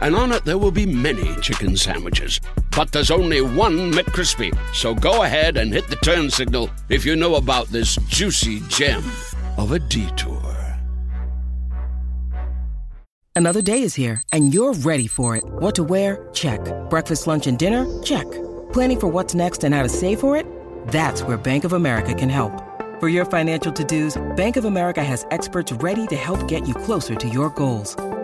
and on it there will be many chicken sandwiches. But there's only one McCrispy. So go ahead and hit the turn signal if you know about this juicy gem of a detour. Another day is here, and you're ready for it. What to wear? Check. Breakfast, lunch, and dinner? Check. Planning for what's next and how to save for it? That's where Bank of America can help. For your financial to-dos, Bank of America has experts ready to help get you closer to your goals.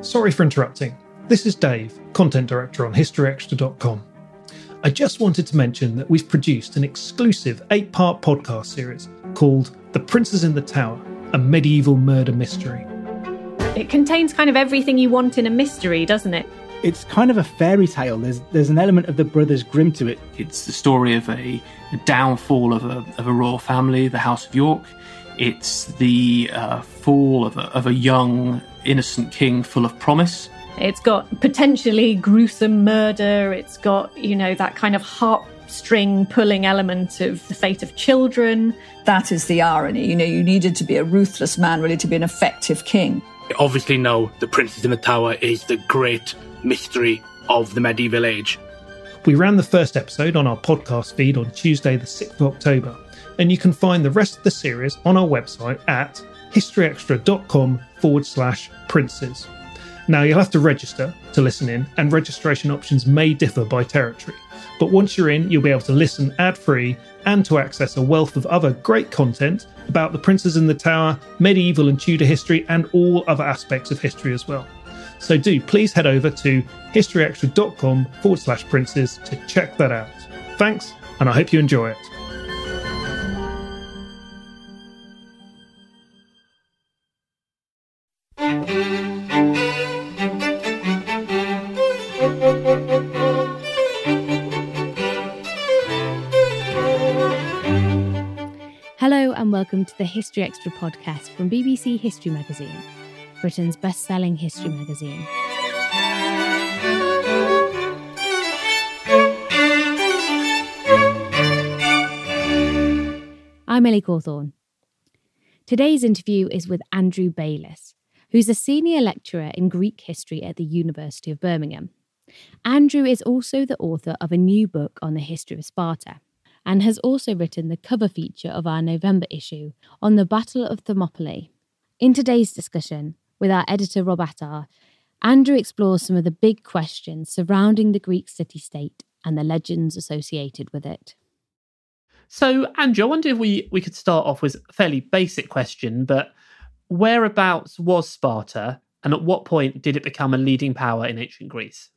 Sorry for interrupting. This is Dave, Content Director on HistoryExtra.com. I just wanted to mention that we've produced an exclusive eight part podcast series called The Princes in the Tower A Medieval Murder Mystery. It contains kind of everything you want in a mystery, doesn't it? It's kind of a fairy tale. There's there's an element of the Brothers Grimm to it. It's the story of a, a downfall of a, of a royal family, the House of York. It's the uh, fall of a, of a young, innocent king full of promise. It's got potentially gruesome murder. It's got, you know, that kind of heartstring pulling element of the fate of children. That is the irony. You know, you needed to be a ruthless man, really, to be an effective king. Obviously, know The Princes in the Tower is the great mystery of the medieval age. We ran the first episode on our podcast feed on Tuesday, the 6th of October, and you can find the rest of the series on our website at historyextra.com forward slash princes. Now, you'll have to register to listen in, and registration options may differ by territory. But once you're in, you'll be able to listen ad free and to access a wealth of other great content about the princes in the tower, medieval and Tudor history, and all other aspects of history as well. So do please head over to historyextra.com forward slash princes to check that out. Thanks, and I hope you enjoy it. The History Extra podcast from BBC History Magazine, Britain's best selling history magazine. I'm Ellie Cawthorne. Today's interview is with Andrew Bayliss, who's a senior lecturer in Greek history at the University of Birmingham. Andrew is also the author of a new book on the history of Sparta and has also written the cover feature of our November issue on the Battle of Thermopylae. In today's discussion with our editor Rob Attar, Andrew explores some of the big questions surrounding the Greek city state and the legends associated with it. So, Andrew, I wonder if we, we could start off with a fairly basic question, but whereabouts was Sparta and at what point did it become a leading power in ancient Greece?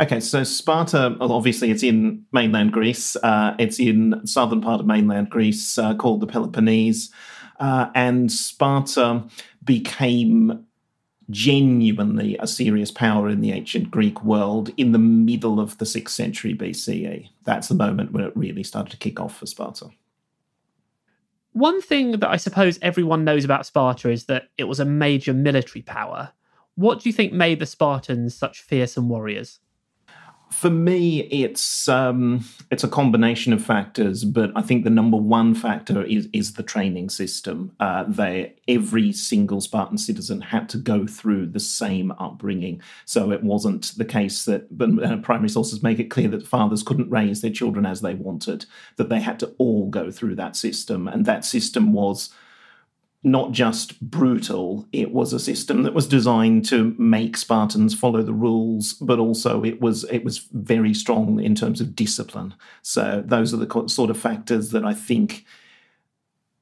Okay, so Sparta, obviously, it's in mainland Greece. Uh, it's in southern part of mainland Greece uh, called the Peloponnese. Uh, and Sparta became genuinely a serious power in the ancient Greek world in the middle of the 6th century BCE. That's the moment when it really started to kick off for Sparta. One thing that I suppose everyone knows about Sparta is that it was a major military power. What do you think made the Spartans such fearsome warriors? For me, it's um, it's a combination of factors, but I think the number one factor is is the training system. Uh, they every single Spartan citizen had to go through the same upbringing, so it wasn't the case that. But uh, primary sources make it clear that fathers couldn't raise their children as they wanted; that they had to all go through that system, and that system was not just brutal, it was a system that was designed to make Spartans follow the rules, but also it was it was very strong in terms of discipline. So those are the sort of factors that I think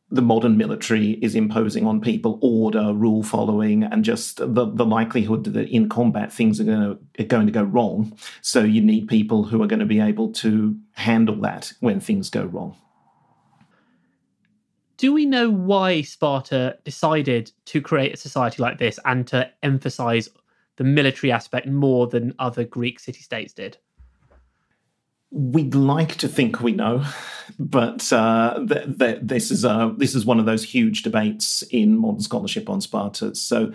the modern military is imposing on people order, rule following, and just the, the likelihood that in combat things are going, to, are going to go wrong. So you need people who are going to be able to handle that when things go wrong do we know why Sparta decided to create a society like this and to emphasize the military aspect more than other Greek city states did? We'd like to think we know, but uh, th- th- this is uh, this is one of those huge debates in modern scholarship on Sparta. So,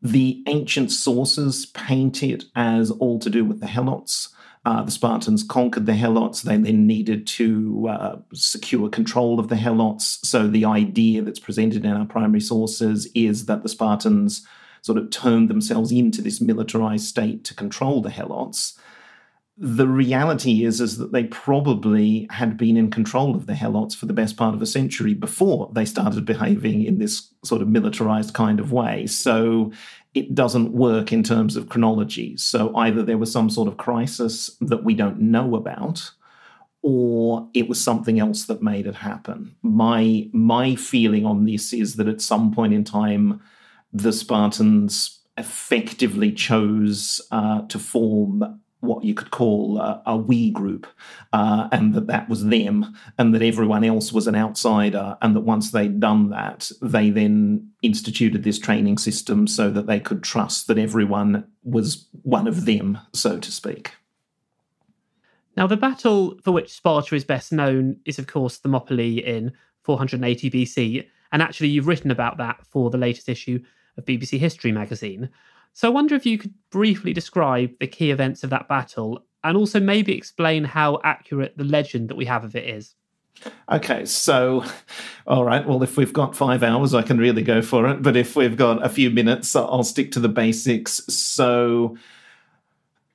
the ancient sources paint it as all to do with the Helots. Uh, the Spartans conquered the Helots. They then needed to uh, secure control of the Helots. So the idea that's presented in our primary sources is that the Spartans sort of turned themselves into this militarized state to control the Helots. The reality is, is that they probably had been in control of the Helots for the best part of a century before they started behaving in this sort of militarized kind of way. So it doesn't work in terms of chronology. So either there was some sort of crisis that we don't know about, or it was something else that made it happen. My my feeling on this is that at some point in time, the Spartans effectively chose uh, to form what you could call a, a we group, uh, and that that was them, and that everyone else was an outsider, and that once they'd done that, they then instituted this training system so that they could trust that everyone was one of them, so to speak. Now, the battle for which Sparta is best known is, of course, Thermopylae in 480 BC, and actually, you've written about that for the latest issue of BBC History magazine. So I wonder if you could briefly describe the key events of that battle and also maybe explain how accurate the legend that we have of it is. Okay, so, all right, well, if we've got five hours, I can really go for it. But if we've got a few minutes, I'll stick to the basics. So,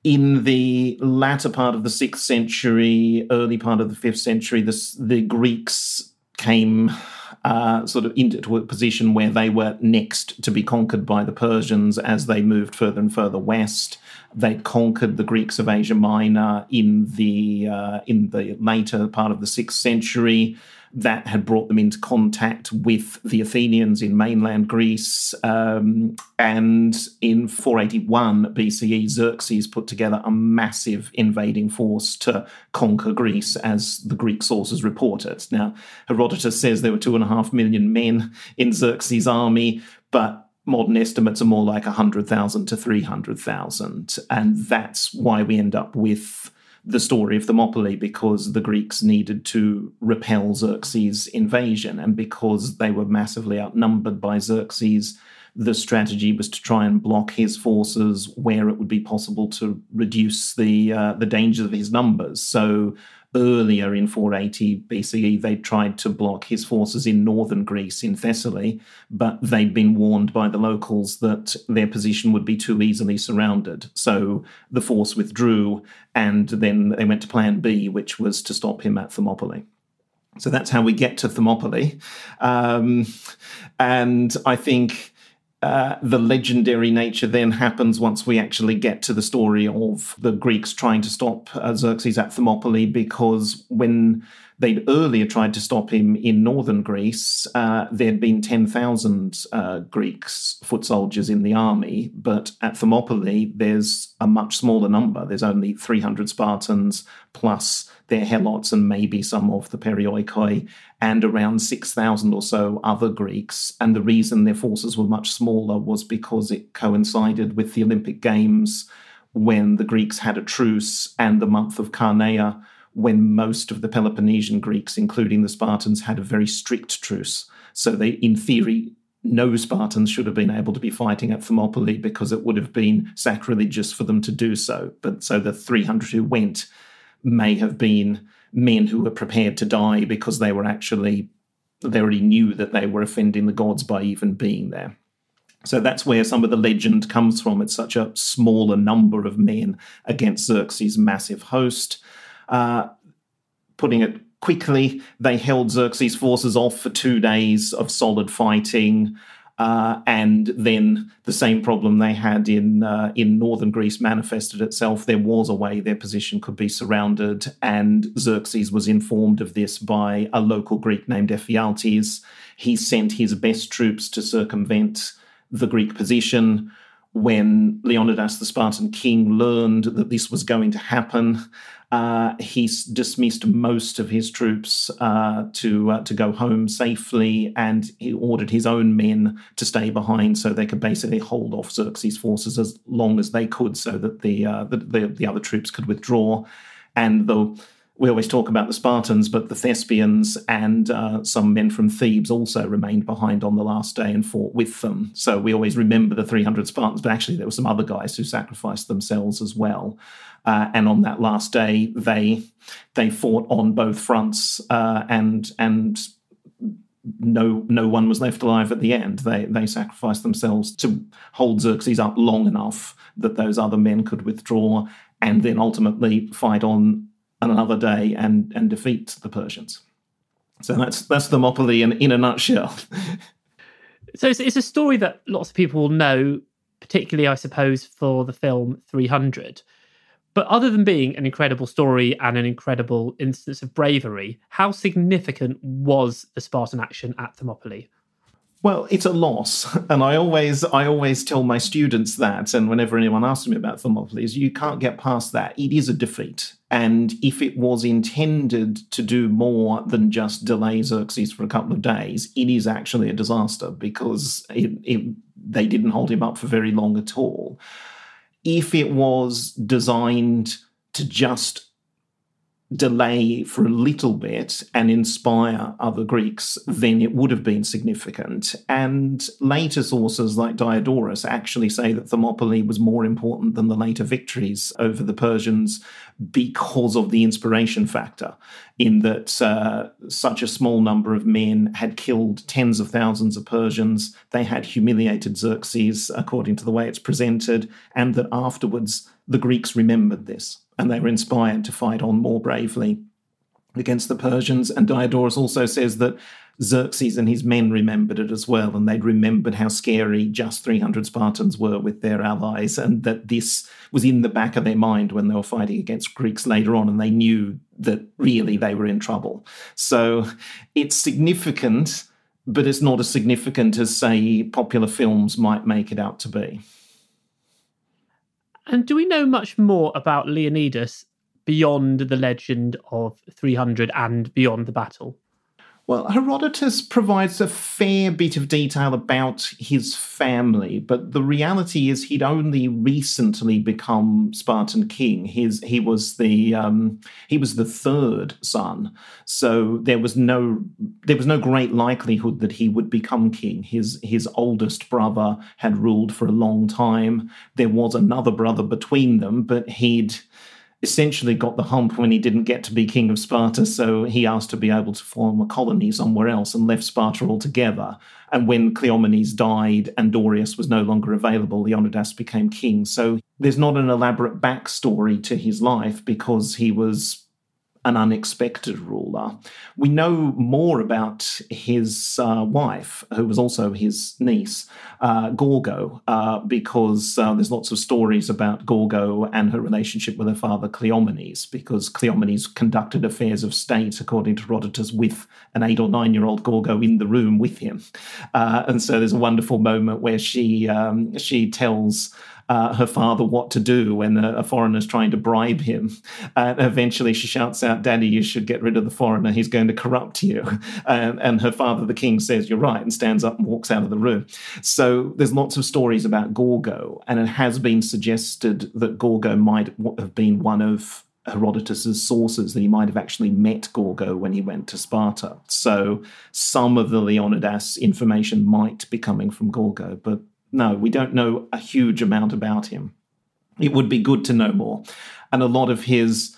in the latter part of the sixth century, early part of the fifth century, the, the Greeks came uh, sort of into a position where they were next to be conquered by the Persians as they moved further and further west. They conquered the Greeks of Asia Minor in the uh, in the later part of the sixth century that had brought them into contact with the Athenians in mainland Greece. Um, and in 481 BCE, Xerxes put together a massive invading force to conquer Greece, as the Greek sources report it. Now, Herodotus says there were two and a half million men in Xerxes' army, but modern estimates are more like 100,000 to 300,000. And that's why we end up with the story of Thermopylae because the Greeks needed to repel Xerxes' invasion, and because they were massively outnumbered by Xerxes, the strategy was to try and block his forces where it would be possible to reduce the uh, the dangers of his numbers. So earlier in 480 BCE, they tried to block his forces in northern Greece, in Thessaly, but they'd been warned by the locals that their position would be too easily surrounded. So the force withdrew, and then they went to plan B, which was to stop him at Thermopylae. So that's how we get to Thermopylae. Um, and I think uh, the legendary nature then happens once we actually get to the story of the Greeks trying to stop uh, Xerxes at Thermopylae, because when they'd earlier tried to stop him in northern Greece, uh, there'd been 10,000 uh, Greeks, foot soldiers in the army, but at Thermopylae, there's a much smaller number. There's only 300 Spartans plus their helots and maybe some of the perioikoi, and around 6,000 or so other Greeks. And the reason their forces were much smaller was because it coincided with the Olympic Games when the Greeks had a truce and the month of Carneia when most of the Peloponnesian Greeks, including the Spartans, had a very strict truce. So they, in theory, no Spartans should have been able to be fighting at Thermopylae because it would have been sacrilegious for them to do so. But so the 300 who went may have been men who were prepared to die because they were actually, they already knew that they were offending the gods by even being there. So that's where some of the legend comes from. It's such a smaller number of men against Xerxes' massive host. Uh, putting it quickly, they held Xerxes' forces off for two days of solid fighting. Uh, and then the same problem they had in uh, in northern Greece manifested itself. There was a way their position could be surrounded, and Xerxes was informed of this by a local Greek named Ephialtes. He sent his best troops to circumvent the Greek position. When Leonidas, the Spartan king, learned that this was going to happen, uh, he dismissed most of his troops uh, to uh, to go home safely, and he ordered his own men to stay behind, so they could basically hold off Xerxes' forces as long as they could, so that the uh, the, the, the other troops could withdraw. And the we always talk about the Spartans, but the Thespians and uh, some men from Thebes also remained behind on the last day and fought with them. So we always remember the 300 Spartans, but actually there were some other guys who sacrificed themselves as well. Uh, and on that last day, they they fought on both fronts, uh, and and no no one was left alive at the end. They they sacrificed themselves to hold Xerxes up long enough that those other men could withdraw, and then ultimately fight on another day and and defeat the Persians. So that's that's Thermopylae in, in a nutshell. so it's, it's a story that lots of people know, particularly, I suppose, for the film 300. But other than being an incredible story and an incredible instance of bravery, how significant was the Spartan action at Thermopylae? Well, it's a loss, and I always I always tell my students that. And whenever anyone asks me about Thermopylae, you can't get past that. It is a defeat, and if it was intended to do more than just delay Xerxes for a couple of days, it is actually a disaster because it, it, they didn't hold him up for very long at all. If it was designed to just delay for a little bit and inspire other Greeks, then it would have been significant. And later sources like Diodorus actually say that Thermopylae was more important than the later victories over the Persians because of the inspiration factor, in that uh, such a small number of men had killed tens of thousands of Persians. They had humiliated Xerxes, according to the way it's presented, and that afterwards the Greeks remembered this and they were inspired to fight on more bravely against the Persians. And Diodorus also says that Xerxes and his men remembered it as well, and they'd remembered how scary just 300 Spartans were with their allies, and that this was in the back of their mind when they were fighting against Greeks later on, and they knew that really they were in trouble. So it's significant, but it's not as significant as, say, popular films might make it out to be. And do we know much more about Leonidas beyond the legend of 300 and beyond the battle? Well, Herodotus provides a fair bit of detail about his family, but the reality is he'd only recently become Spartan king. His he was the um, he was the third son, so there was no there was no great likelihood that he would become king. His his oldest brother had ruled for a long time. There was another brother between them, but he'd essentially got the hump when he didn't get to be king of Sparta, so he asked to be able to form a colony somewhere else and left Sparta altogether. And when Cleomenes died and Dorieus was no longer available, Leonidas became king. So there's not an elaborate backstory to his life because he was an unexpected ruler. We know more about his uh, wife, who was also his niece, uh, Gorgo, uh, because uh, there's lots of stories about Gorgo and her relationship with her father Cleomenes, because Cleomenes conducted affairs of state, according to Herodotus, with an eight or nine year old Gorgo in the room with him. Uh, and so there's a wonderful moment where she um, she tells uh, her father what to do when a, a foreigner's trying to bribe him. And eventually she shouts out, Daddy, you should get rid of the foreigner. He's going to corrupt you. And, and her father, the king, says, You're right, and stands up and walks out of the room. So there's lots of stories about Gorgo, and it has been suggested that Gorgo might have been one of Herodotus's sources that he might have actually met Gorgo when he went to Sparta. So some of the Leonidas information might be coming from Gorgo, but no, we don't know a huge amount about him. It would be good to know more. And a lot of his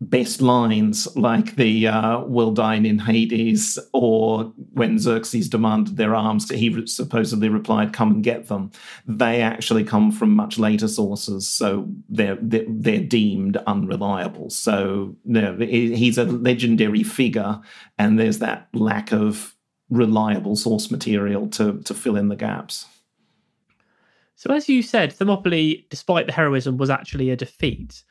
best lines, like the uh, "Will dine in Hades," or when Xerxes demanded their arms, he supposedly replied, "Come and get them." They actually come from much later sources, so they're they're, deemed unreliable. So no, he's a legendary figure, and there's that lack of reliable source material to to fill in the gaps. So, as you said, Thermopylae, despite the heroism, was actually a defeat.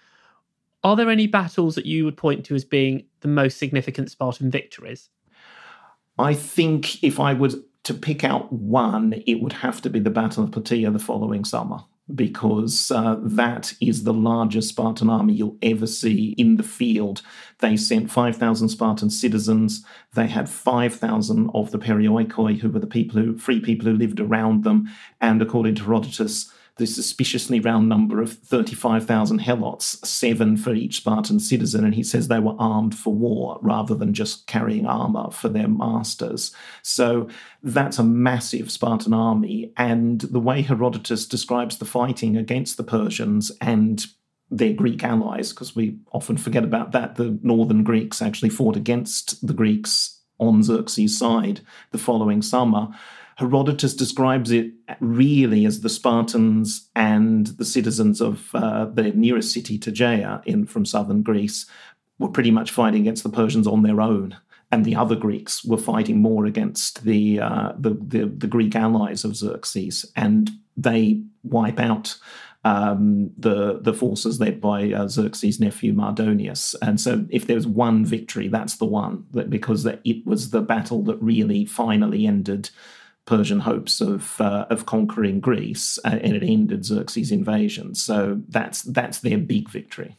Are there any battles that you would point to as being the most significant Spartan victories? I think if I was to pick out one, it would have to be the Battle of Plataea the following summer because uh, that is the largest Spartan army you'll ever see in the field. They sent 5,000 Spartan citizens. They had 5,000 of the perioikoi, who were the people who, free people who lived around them. And according to Herodotus, the suspiciously round number of 35,000 helots, seven for each Spartan citizen, and he says they were armed for war rather than just carrying armor for their masters. So that's a massive Spartan army, and the way Herodotus describes the fighting against the Persians and their Greek allies, because we often forget about that. The northern Greeks actually fought against the Greeks on Xerxes' side the following summer. Herodotus describes it really as the Spartans and the citizens of uh, the nearest city, Tegea, in from southern Greece, were pretty much fighting against the Persians on their own, and the other Greeks were fighting more against the uh, the, the, the Greek allies of Xerxes, and they wipe out um, the the forces led by uh, Xerxes' nephew Mardonius. And so, if there's one victory, that's the one that because it was the battle that really finally ended Persian hopes of uh, of conquering Greece, uh, and it ended Xerxes' invasion. So that's that's their big victory.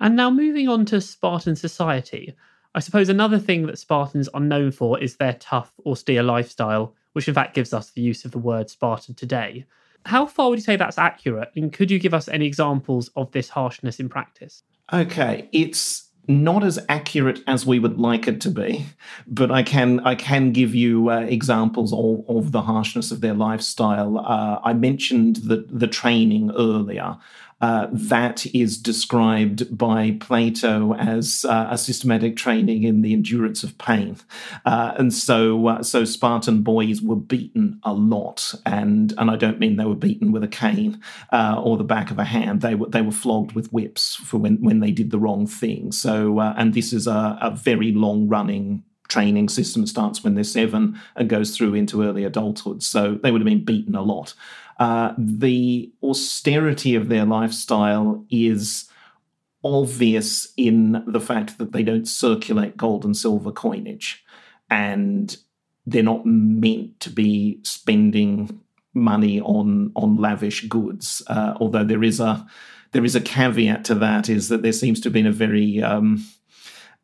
And now moving on to Spartan society, I suppose another thing that Spartans are known for is their tough, austere lifestyle, which in fact gives us the use of the word Spartan today. How far would you say that's accurate? And could you give us any examples of this harshness in practice? Okay, it's not as accurate as we would like it to be, but I can I can give you uh, examples of, of the harshness of their lifestyle. Uh, I mentioned the the training earlier. Uh, that is described by Plato as uh, a systematic training in the endurance of pain, uh, and so uh, so Spartan boys were beaten a lot, and and I don't mean they were beaten with a cane uh, or the back of a hand. They were they were flogged with whips for when when they did the wrong thing. So uh, and this is a, a very long running training system starts when they're seven and goes through into early adulthood. So they would have been beaten a lot. Uh, the austerity of their lifestyle is obvious in the fact that they don't circulate gold and silver coinage. And they're not meant to be spending money on on lavish goods. Uh, although there is a there is a caveat to that is that there seems to have been a very um,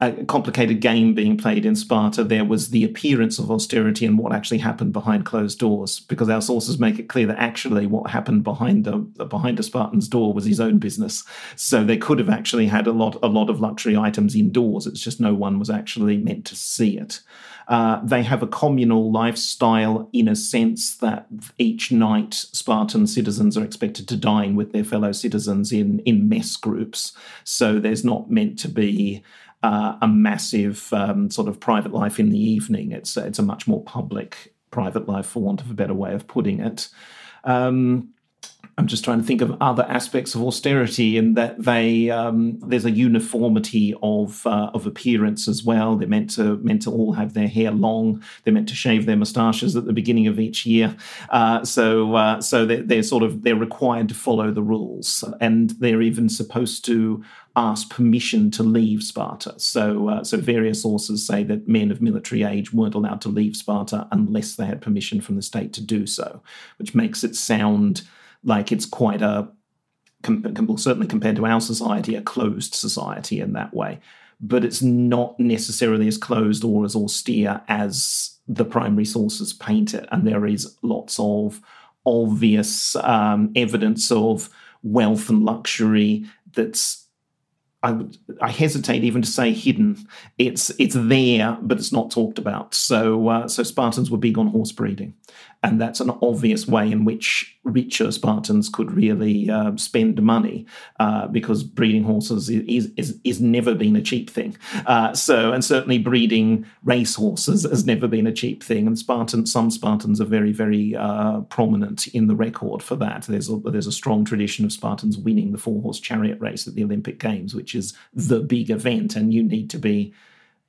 a complicated game being played in Sparta, there was the appearance of austerity and what actually happened behind closed doors, because our sources make it clear that actually what happened behind the behind a Spartan's door was his own business. So they could have actually had a lot a lot of luxury items indoors. It's just no one was actually meant to see it. Uh, they have a communal lifestyle in a sense that each night Spartan citizens are expected to dine with their fellow citizens in, in mess groups. So there's not meant to be uh, a massive um, sort of private life in the evening. It's it's a much more public private life, for want of a better way of putting it. Um, I'm just trying to think of other aspects of austerity in that they um, there's a uniformity of uh, of appearance as well. They're meant to meant to all have their hair long. They're meant to shave their moustaches at the beginning of each year. Uh, so uh, so they're, they're, sort of they're required to follow the rules, and they're even supposed to ask permission to leave Sparta. So uh, so various sources say that men of military age weren't allowed to leave Sparta unless they had permission from the state to do so, which makes it sound like it's quite a certainly compared to our society, a closed society in that way. But it's not necessarily as closed or as austere as the primary sources paint it. And there is lots of obvious um, evidence of wealth and luxury that's I would I hesitate even to say hidden. It's it's there, but it's not talked about. So uh, so Spartans were big on horse breeding, and that's an obvious way in which richer Spartans could really uh, spend money uh, because breeding horses is, is is never been a cheap thing. Uh, so and certainly breeding race horses has never been a cheap thing. And Spartans, some Spartans are very very uh, prominent in the record for that. There's a, there's a strong tradition of Spartans winning the four horse chariot race at the Olympic Games, which is the big event, and you need to be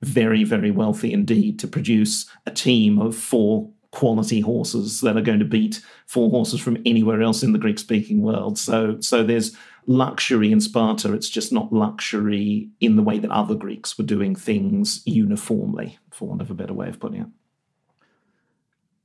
very, very wealthy indeed to produce a team of four quality horses that are going to beat four horses from anywhere else in the Greek speaking world. So so there's luxury in Sparta. It's just not luxury in the way that other Greeks were doing things uniformly, for want of a better way of putting it.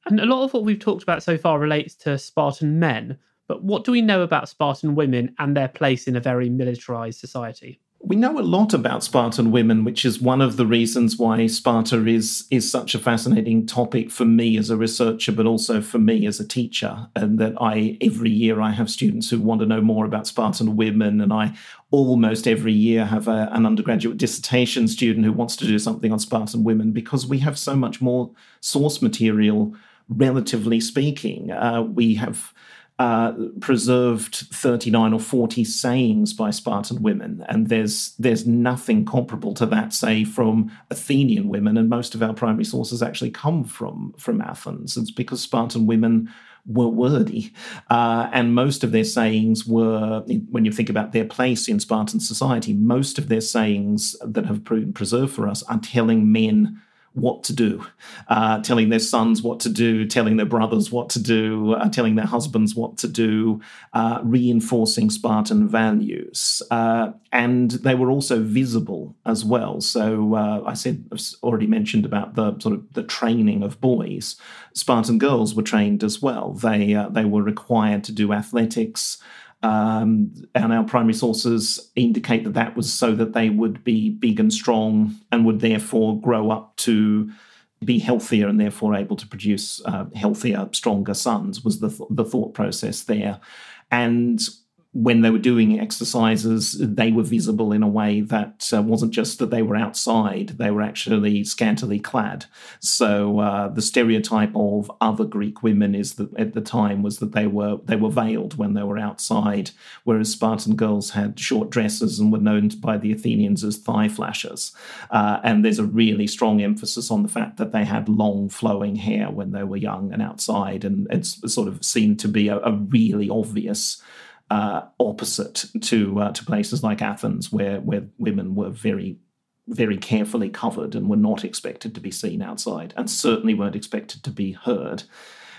And a lot of what we've talked about so far relates to Spartan men, but what do we know about Spartan women and their place in a very militarized society? We know a lot about Spartan women, which is one of the reasons why Sparta is is such a fascinating topic for me as a researcher, but also for me as a teacher. And that I every year I have students who want to know more about Spartan women, and I almost every year have a, an undergraduate dissertation student who wants to do something on Spartan women because we have so much more source material, relatively speaking. Uh, we have uh, preserved 39 or 40 sayings by Spartan women, and there's there's nothing comparable to that, say, from Athenian women, and most of our primary sources actually come from from Athens. It's because Spartan women were wordy, uh, and most of their sayings were, when you think about their place in Spartan society, most of their sayings that have been preserved for us are telling men what to do, uh, telling their sons what to do, telling their brothers what to do, uh, telling their husbands what to do, uh, reinforcing Spartan values. Uh, and they were also visible as well. So uh, I said, I've already mentioned about the sort of the training of boys. Spartan girls were trained as well. They uh, they were required to do athletics. Um, and our primary sources indicate that that was so that they would be big and strong and would therefore grow up to be healthier and therefore able to produce uh, healthier, stronger sons, was the, th- the thought process there. And when they were doing exercises, they were visible in a way that uh, wasn't just that they were outside, they were actually scantily clad. So uh, the stereotype of other Greek women is that at the time was that they were they were veiled when they were outside, whereas Spartan girls had short dresses and were known by the Athenians as thigh flashers. Uh, and there's a really strong emphasis on the fact that they had long flowing hair when they were young and outside, and it's sort of seemed to be a, a really obvious uh, opposite to uh, to places like Athens, where where women were very very carefully covered and were not expected to be seen outside, and certainly weren't expected to be heard.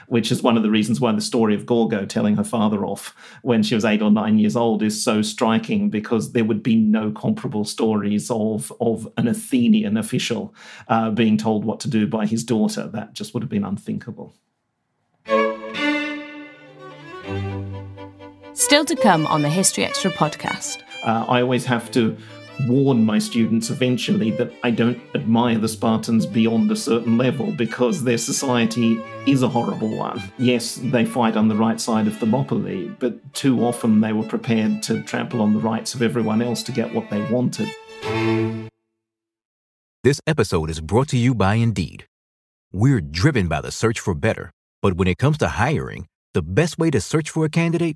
Which is one of the reasons why the story of Gorgo telling her father off when she was eight or nine years old is so striking, because there would be no comparable stories of of an Athenian official uh, being told what to do by his daughter. That just would have been unthinkable. Still to come on the History Extra podcast. Uh, I always have to warn my students eventually that I don't admire the Spartans beyond a certain level because their society is a horrible one. Yes, they fight on the right side of Thermopylae, but too often they were prepared to trample on the rights of everyone else to get what they wanted. This episode is brought to you by Indeed. We're driven by the search for better, but when it comes to hiring, the best way to search for a candidate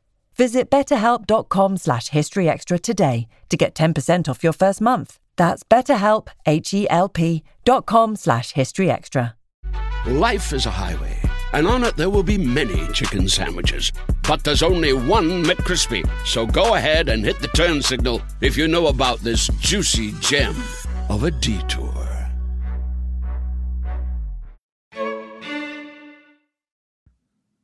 Visit betterhelp.com slash historyextra today to get 10% off your first month. That's betterhelp, H-E-L-P dot com slash historyextra. Life is a highway, and on it there will be many chicken sandwiches. But there's only one McCrispy. So go ahead and hit the turn signal if you know about this juicy gem of a detour.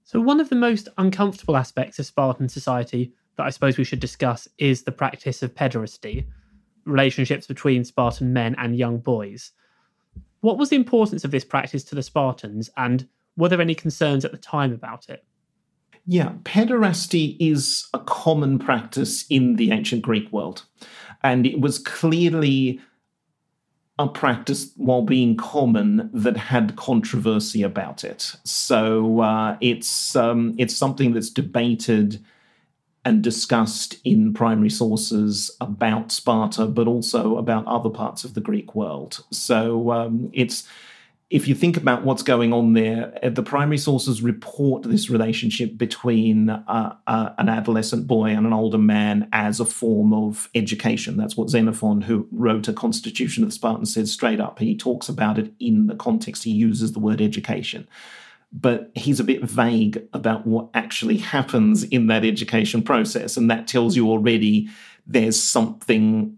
So, one of the most uncomfortable aspects of Spartan society that I suppose we should discuss is the practice of pederasty, relationships between Spartan men and young boys. What was the importance of this practice to the Spartans, and were there any concerns at the time about it? Yeah, pederasty is a common practice in the ancient Greek world. And it was clearly a practice, while being common, that had controversy about it. So uh, it's um, it's something that's debated and discussed in primary sources about Sparta, but also about other parts of the Greek world. So um, it's if you think about what's going on there, uh, the primary sources report this relationship between uh, uh, an adolescent boy and an older man as a form of education. That's what Xenophon, who wrote a Constitution of the Spartans, says straight up. He talks about it in the context, he uses the word education. But he's a bit vague about what actually happens in that education process. And that tells you already there's something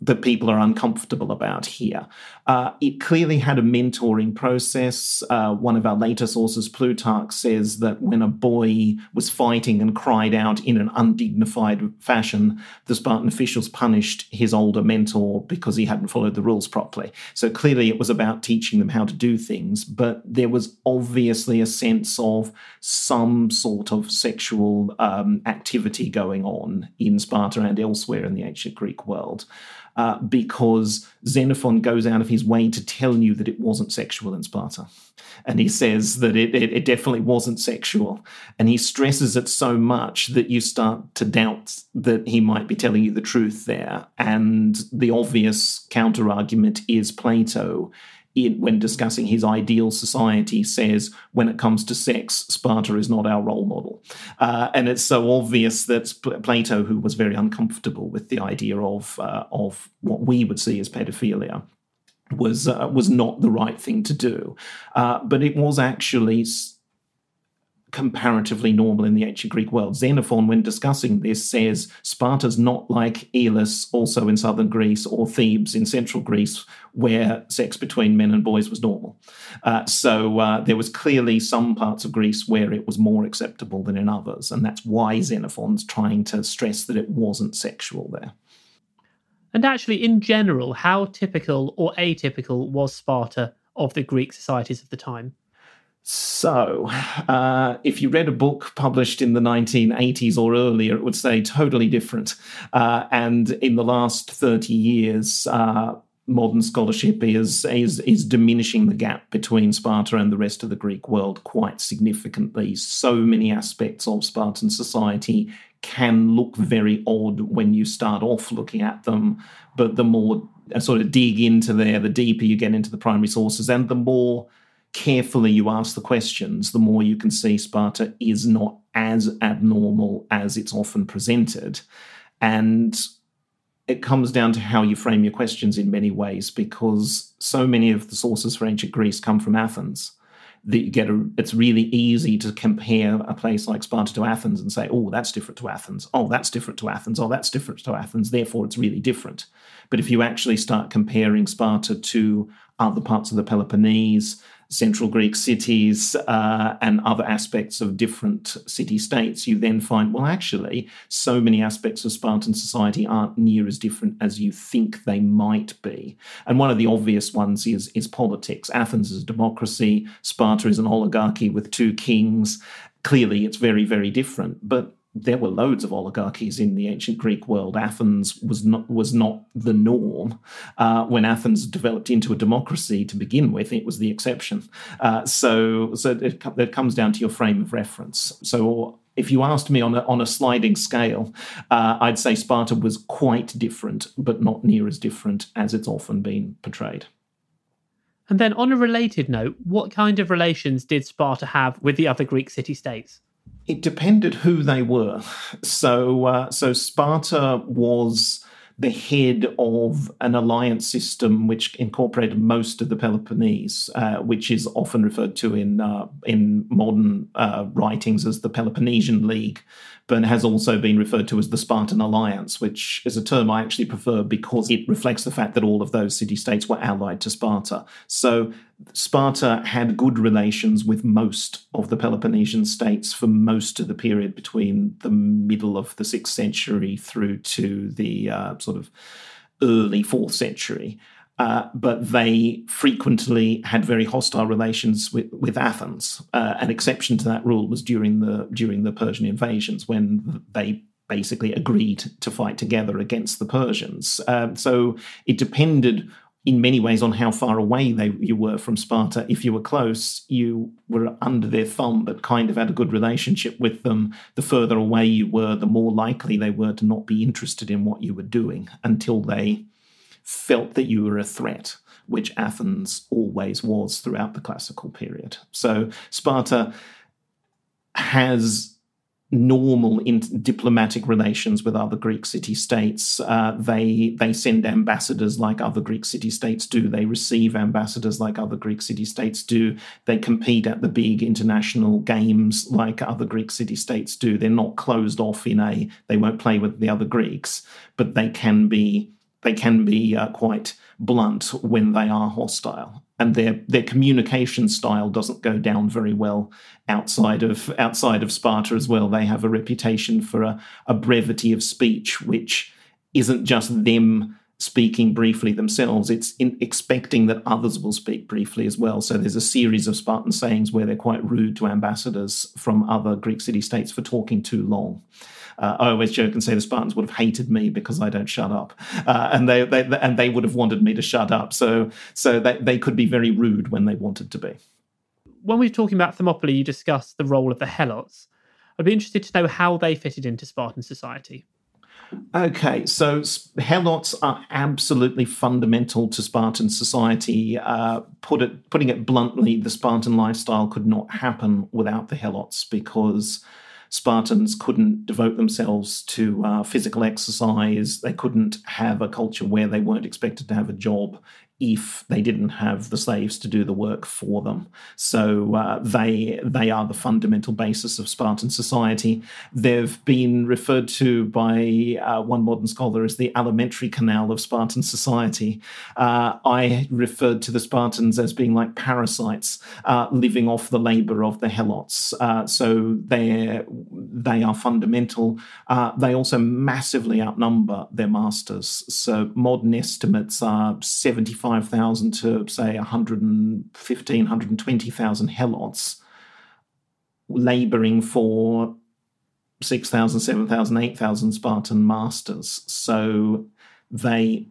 that people are uncomfortable about here. Uh, it clearly had a mentoring process. Uh, one of our later sources, Plutarch, says that when a boy was fighting and cried out in an undignified fashion, the Spartan officials punished his older mentor because he hadn't followed the rules properly. So clearly it was about teaching them how to do things, but there was obviously a sense of some sort of sexual um, activity going on in Sparta and elsewhere in the ancient Greek world uh, because Xenophon goes out of his way to tell you that it wasn't sexual in Sparta. And he says that it, it, it definitely wasn't sexual. And he stresses it so much that you start to doubt that he might be telling you the truth there. And the obvious counter argument is Plato when discussing his ideal society, says when it comes to sex, Sparta is not our role model. Uh, and it's so obvious that Plato, who was very uncomfortable with the idea of, uh, of what we would see as pedophilia, was uh, was not the right thing to do. Uh, but it was actually comparatively normal in the ancient Greek world. Xenophon, when discussing this, says Sparta's not like Elis, also in southern Greece, or Thebes in central Greece, where sex between men and boys was normal. Uh, so uh, there was clearly some parts of Greece where it was more acceptable than in others, and that's why Xenophon's trying to stress that it wasn't sexual there. And actually, in general, how typical or atypical was Sparta of the Greek societies of the time? So, uh, if you read a book published in the 1980s or earlier, it would say totally different. Uh, and in the last 30 years, uh, modern scholarship is, is, is diminishing the gap between Sparta and the rest of the Greek world quite significantly. So many aspects of Spartan society can look very odd when you start off looking at them, but the more uh, sort of dig into there, the deeper you get into the primary sources, and the more carefully you ask the questions, the more you can see Sparta is not as abnormal as it's often presented. And it comes down to how you frame your questions in many ways, because so many of the sources for ancient Greece come from Athens that you get a, it's really easy to compare a place like Sparta to Athens and say, oh, that's different to Athens. Oh, that's different to Athens. Oh, that's different to Athens. Therefore, it's really different. But if you actually start comparing Sparta to other parts of the Peloponnese, central Greek cities uh, and other aspects of different city states, you then find, well, actually, so many aspects of Spartan society aren't near as different as you think they might be. And one of the obvious ones is, is politics. Athens is a democracy, Sparta is an oligarchy with two kings. Clearly, it's very, very different. But there were loads of oligarchies in the ancient Greek world. Athens was not was not the norm. Uh, when Athens developed into a democracy to begin with, it was the exception. Uh, so, so it, it comes down to your frame of reference. So, if you asked me on a, on a sliding scale, uh, I'd say Sparta was quite different, but not near as different as it's often been portrayed. And then, on a related note, what kind of relations did Sparta have with the other Greek city states? It depended who they were. So, uh, so Sparta was the head of an alliance system which incorporated most of the Peloponnese, uh, which is often referred to in uh, in modern uh, writings as the Peloponnesian League, but has also been referred to as the Spartan Alliance, which is a term I actually prefer because it reflects the fact that all of those city states were allied to Sparta. So Sparta had good relations with most of the Peloponnesian states for most of the period between the middle of the sixth century through to the uh, sort of early fourth century. Uh, but they frequently had very hostile relations with, with Athens. Uh, an exception to that rule was during the during the Persian invasions, when they basically agreed to fight together against the Persians. Um, so it depended in many ways on how far away they you were from Sparta. If you were close, you were under their thumb, but kind of had a good relationship with them. The further away you were, the more likely they were to not be interested in what you were doing until they felt that you were a threat, which Athens always was throughout the classical period. So Sparta has normal in diplomatic relations with other Greek city states. Uh, they they send ambassadors like other Greek city states do. They receive ambassadors like other Greek city states do. They compete at the big international games like other Greek city states do. They're not closed off in a they won't play with the other Greeks, but they can be they can be uh, quite blunt when they are hostile and their their communication style doesn't go down very well outside of outside of Sparta as well. They have a reputation for a, a brevity of speech which isn't just them speaking briefly themselves it's expecting that others will speak briefly as well. So there's a series of spartan sayings where they're quite rude to ambassadors from other greek city states for talking too long uh, I always joke and say the Spartans would have hated me because I don't shut up, uh, and they, they, and they would have wanted me to shut up. So so they, they could be very rude when they wanted to be. When we are talking about Thermopylae, you discussed the role of the Helots. I'd be interested to know how they fitted into Spartan society. Okay, so helots are absolutely fundamental to Spartan society. Uh, put it, putting it bluntly, the Spartan lifestyle could not happen without the helots because Spartans couldn't devote themselves to uh, physical exercise. They couldn't have a culture where they weren't expected to have a job if they didn't have the slaves to do the work for them. So uh, they they are the fundamental basis of Spartan society. They've been referred to by uh, one modern scholar as the alimentary canal of Spartan society. Uh, I referred to the Spartans as being like parasites uh, living off the labor of the helots. Uh, so they they are fundamental. Uh, they also massively outnumber their masters. So modern estimates are seventy five 75,000 to say 115, 120,000 helots laboring for 6,000, 7,000, 8,000 Spartan masters. So they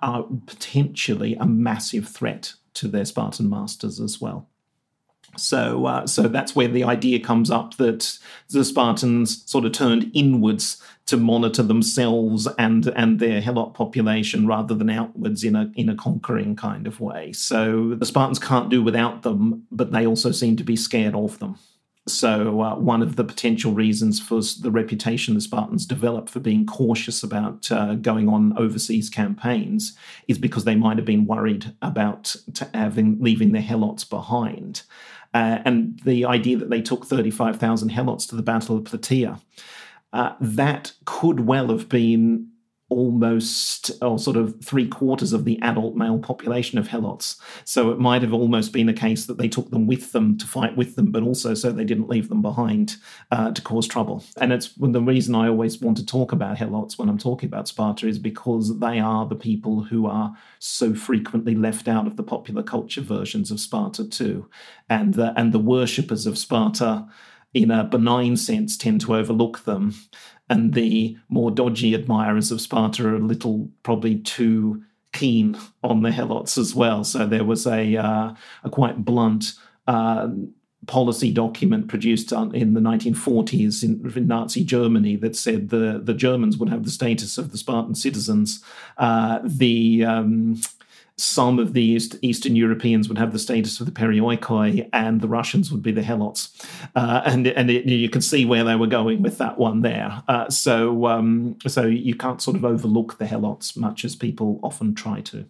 are potentially a massive threat to their Spartan masters as well. So, uh, so that's where the idea comes up that the Spartans sort of turned inwards to monitor themselves and and their Helot population rather than outwards in a in a conquering kind of way. So the Spartans can't do without them, but they also seem to be scared of them. So uh, one of the potential reasons for the reputation the Spartans developed for being cautious about uh, going on overseas campaigns is because they might have been worried about having leaving their Helots behind. Uh, and the idea that they took 35,000 helots to the Battle of Plataea, uh, that could well have been almost or sort of three quarters of the adult male population of helots. So it might have almost been a case that they took them with them to fight with them, but also so they didn't leave them behind uh, to cause trouble. And it's the reason I always want to talk about helots when I'm talking about Sparta is because they are the people who are so frequently left out of the popular culture versions of Sparta too, and the, and the worshippers of Sparta in a benign sense tend to overlook them and the more dodgy admirers of Sparta are a little probably too keen on the Helots as well. So there was a uh, a quite blunt. Uh, policy document produced in the 1940s in, in, Nazi Germany that said the, the Germans would have the status of the Spartan citizens. Uh, the um, some of the East, Eastern Europeans would have the status of the perioikoi, and the Russians would be the helots. Uh, and and it, you can see where they were going with that one there. Uh, so um, so you can't sort of overlook the helots much as people often try to.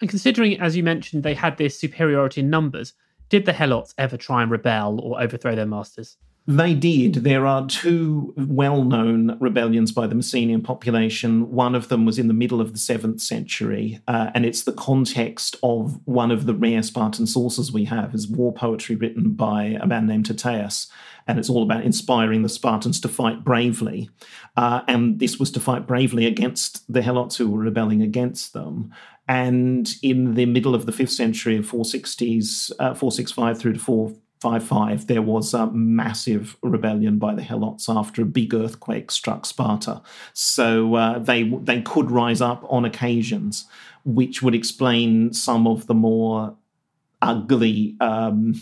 And considering, as you mentioned, they had this superiority in numbers, did the helots ever try and rebel or overthrow their masters? They did. There are two well known rebellions by the Messenian population. One of them was in the middle of the 7th century, uh, and it's the context of one of the rare Spartan sources we have is war poetry written by a man named Tyrtaeus. And it's all about inspiring the Spartans to fight bravely. Uh, and this was to fight bravely against the Helots who were rebelling against them. And in the middle of the 5th century, 460s, uh, 465 through to 4 5 there was a massive rebellion by the Helots after a big earthquake struck Sparta. So uh, they, they could rise up on occasions, which would explain some of the more ugly. Um,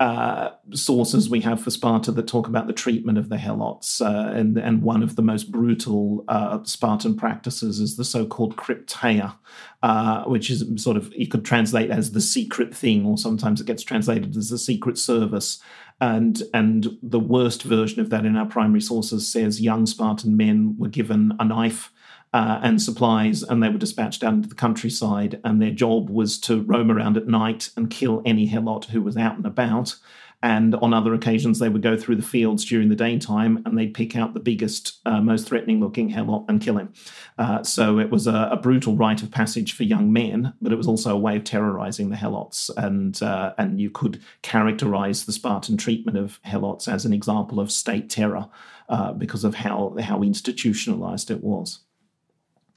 uh, sources we have for Sparta that talk about the treatment of the Helots, uh, and and one of the most brutal uh, Spartan practices is the so-called crypteia, uh, which is sort of you could translate as the secret thing, or sometimes it gets translated as the secret service. And and the worst version of that in our primary sources says young Spartan men were given a knife uh, and supplies, and they were dispatched out into the countryside. And their job was to roam around at night and kill any helot who was out and about. And on other occasions, they would go through the fields during the daytime and they'd pick out the biggest, uh, most threatening looking helot and kill him. Uh, so it was a, a, brutal rite of passage for young men, but it was also a way of terrorizing the helots. And, uh, and you could characterize the Spartan treatment of helots as an example of state terror uh, because of how, how institutionalized it was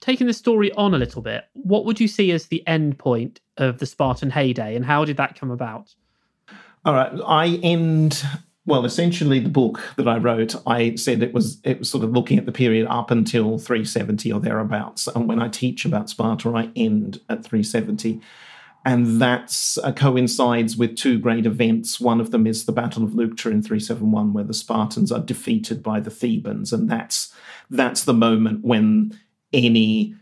taking the story on a little bit, what would you see as the end point of the Spartan heyday and how did that come about? All right, I end well, essentially the book that I wrote, I said it was it was sort of looking at the period up until 370 or thereabouts. And when I teach about Sparta, I end at 370. And that uh, coincides with two great events. One of them is the Battle of Leuctra in 371, where the Spartans are defeated by the Thebans. And that's that's the moment when any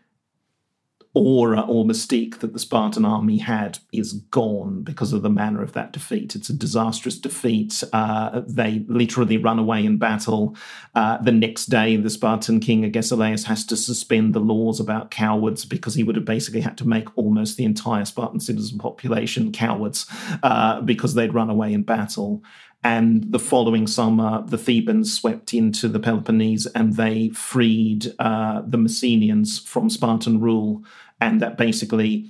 aura or mystique that the Spartan army had is gone because of the manner of that defeat. It's a disastrous defeat. Uh, they literally run away in battle. Uh, the next day, the Spartan king Agesilaus has to suspend the laws about cowards because he would have basically had to make almost the entire Spartan citizen population cowards uh, because they'd run away in battle. And the following summer, the Thebans swept into the Peloponnese and they freed uh, the Messenians from Spartan rule. And that basically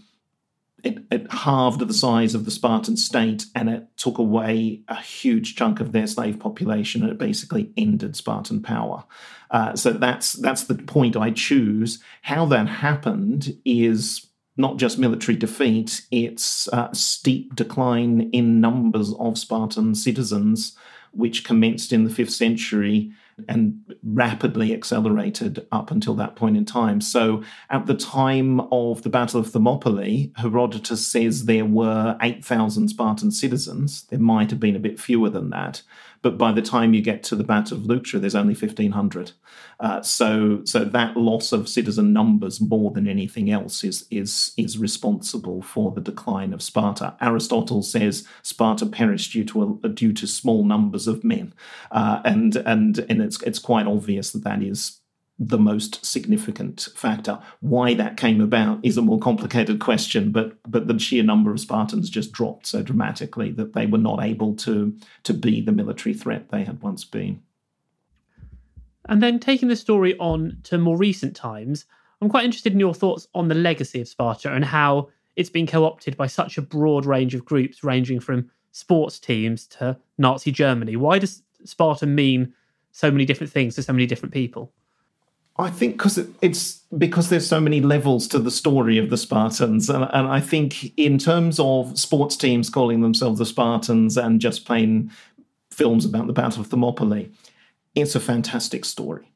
it, it, halved the size of the Spartan state and it took away a huge chunk of their slave population and it basically ended Spartan power. Uh, so that's that's the point I choose. How that happened is not just military defeat, it's a steep decline in numbers of Spartan citizens, which commenced in the fifth century and rapidly accelerated up until that point in time. So, at the time of the Battle of Thermopylae, Herodotus says there were 8,000 Spartan citizens. There might have been a bit fewer than that. But by the time you get to the Battle of Leuctra, there's only 1,500. Uh, so, so that loss of citizen numbers more than anything else is, is, is responsible for the decline of Sparta. Aristotle says Sparta perished due to, a, due to small numbers of men. Uh, and, and, and it's, it's quite obvious that that is the most significant factor. Why that came about is a more complicated question, but but the sheer number of Spartans just dropped so dramatically that they were not able to to be the military threat they had once been. And then taking the story on to more recent times, I'm quite interested in your thoughts on the legacy of Sparta and how it's been co opted by such a broad range of groups, ranging from sports teams to Nazi Germany. Why does Sparta mean so many different things to so many different people? I think because it's because there's so many levels to the story of the Spartans, and, and, I think in terms of sports teams calling themselves the Spartans and just plain films about the Battle of Thermopylae, it's a fantastic story.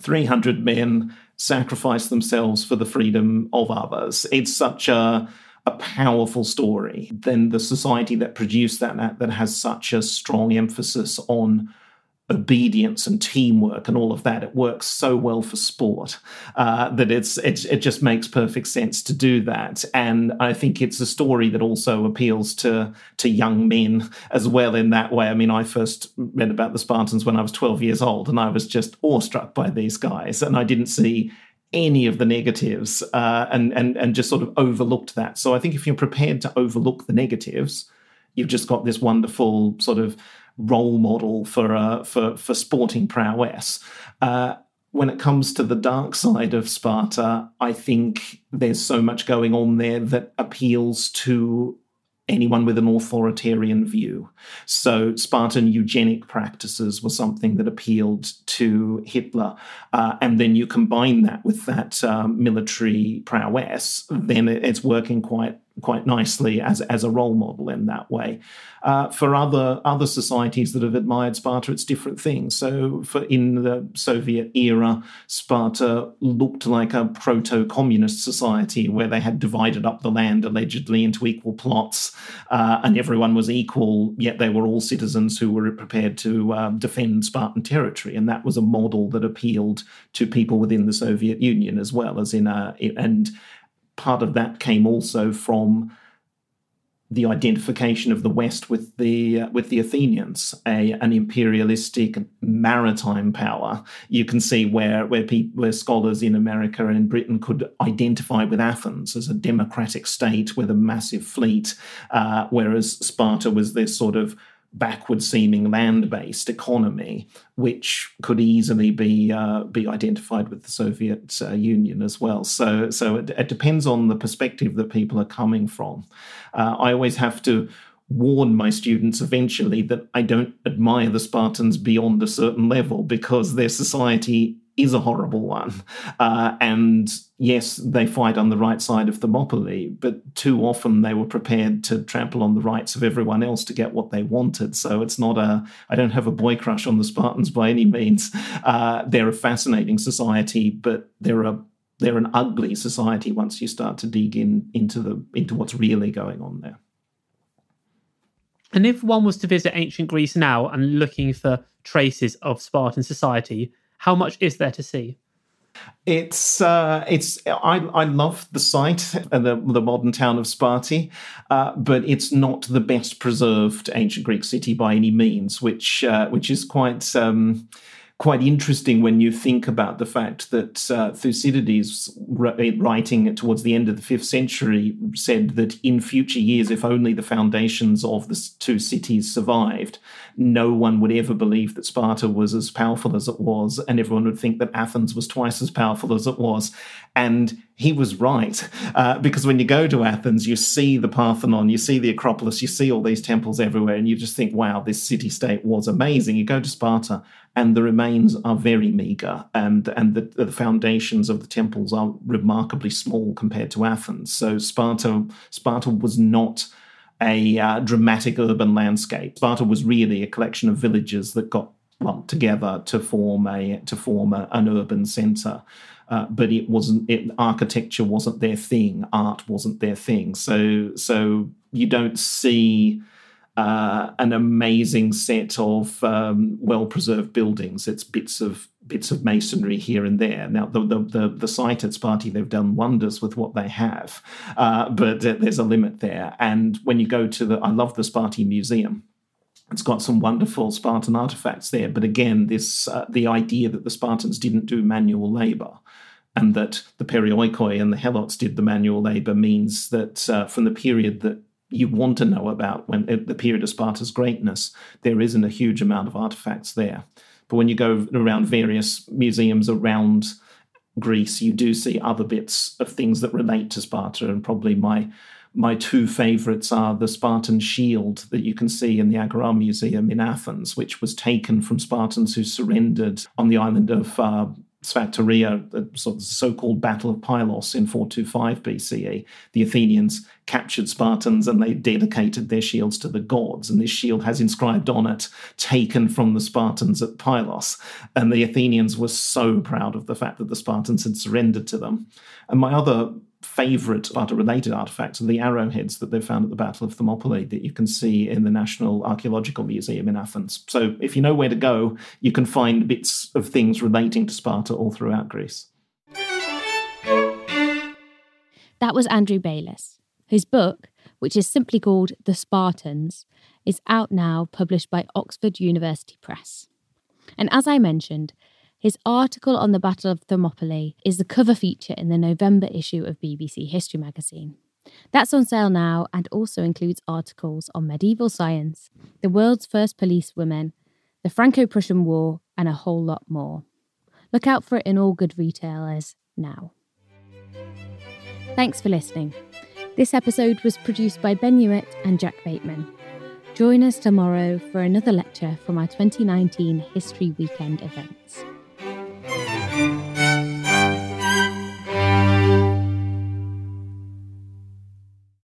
300 men sacrifice themselves for the freedom of others. It's such a a powerful story. Then the society that produced that that has such a strong emphasis on obedience and teamwork and all of that. It works so well for sport uh, that it's, it's it just makes perfect sense to do that. And I think it's a story that also appeals to to young men as well in that way. I mean, I first read about the Spartans when I was 12 years old, and I was just awestruck by these guys, and I didn't see any of the negatives uh, and and and just sort of overlooked that. So I think if you're prepared to overlook the negatives, you've just got this wonderful sort of role model for uh, for for sporting prowess. Uh, when it comes to the dark side of Sparta, I think there's so much going on there that appeals to anyone with an authoritarian view. So, Spartan eugenic practices were something that appealed to Hitler. Uh, and then you combine that with that um, military prowess, then it's working quite quite nicely as as a role model in that way. Uh, for other other societies that have admired Sparta, it's different things. So, for in the Soviet era, Sparta looked like a proto-communist society where they had divided up the land allegedly into equal plots, uh, and everyone was equal. Yet they were all citizens who were prepared to uh, defend Spartan territory, and that was a model that appealed to people within the Soviet Union as well as in a and part of that came also from the identification of the West with the uh, with the Athenians, a an imperialistic maritime power. You can see where where where scholars in America and in Britain could identify with Athens as a democratic state with a massive fleet, uh, whereas Sparta was this sort of backward seeming land based economy, which could easily be uh, be identified with the Soviet uh, Union as well. So, so it, it, depends on the perspective that people are coming from. Uh, I always have to warn my students eventually that I don't admire the Spartans beyond a certain level because their society is a horrible one. Uh, and yes, they fight on the right side of Thermopylae, but too often they were prepared to trample on the rights of everyone else to get what they wanted. So it's not a, I don't have a boy crush on the Spartans by any means. Uh, they're a fascinating society, but they're a they're an ugly society once you start to dig in into the into what's really going on there. And if one was to visit ancient Greece now and looking for traces of Spartan society, how much is there to see? It's uh, it's I, I love the site and the the modern town of Sparti, uh, but it's not the best preserved ancient Greek city by any means, which uh, which is quite. Um, quite interesting when you think about the fact that uh, Thucydides, writing towards the end of the fifth century, said that in future years, if only the foundations of the two cities survived, no one would ever believe that Sparta was as powerful as it was, and everyone would think that Athens was twice as powerful as it was. And he was right, uh, because when you go to Athens, you see the Parthenon, you see the Acropolis, you see all these temples everywhere, and you just think, wow, this city state was amazing. You go to Sparta, and the remains are very meager, and and the, the foundations of the temples are remarkably small compared to Athens. So Sparta Sparta was not a uh, dramatic urban landscape. Sparta was really a collection of villages that got lumped together to form a to form a, an urban center. Uh, but it wasn't. It, architecture wasn't their thing. Art wasn't their thing. So so you don't see uh, an amazing set of um, well preserved buildings. It's bits of bits of masonry here and there. Now, the the the, the site at Sparti, they've done wonders with what they have, uh, but there's a limit there. And when you go to the, I love the Sparti Museum. It's got some wonderful Spartan artifacts there, but again, this uh, the idea that the Spartans didn't do manual labor and that the perioikoi and the helots did the manual labor means that uh, from the period that you want to know about when the period of Sparta's greatness, there isn't a huge amount of artifacts there. But when you go around various museums around Greece, you do see other bits of things that relate to Sparta. And probably my my two favorites are the Spartan shield that you can see in the Agora Museum in Athens, which was taken from Spartans who surrendered on the island of uh, Sphacteria, the sort of so-called Battle of Pylos in 425 BCE. The Athenians captured Spartans and they dedicated their shields to the gods. And this shield has inscribed on it, taken from the Spartans at Pylos. And the Athenians were so proud of the fact that the Spartans had surrendered to them. And my other favorite related artifacts are the arrowheads that they found at the Battle of Thermopylae that you can see in the National Archaeological Museum in Athens. So if you know where to go, you can find bits of things relating to Sparta all throughout Greece. That was Andrew Bayliss, whose book, which is simply called The Spartans, is out now, published by Oxford University Press. And as I mentioned, his article on the Battle of Thermopylae is the cover feature in the November issue of BBC History magazine. That's on sale now and also includes articles on medieval science, the world's first police women, the Franco Prussian War, and a whole lot more. Look out for it in all good retailers now. Thanks for listening. This episode was produced by Ben Hewitt and Jack Bateman. Join us tomorrow for another lecture from our 2019 History Weekend events.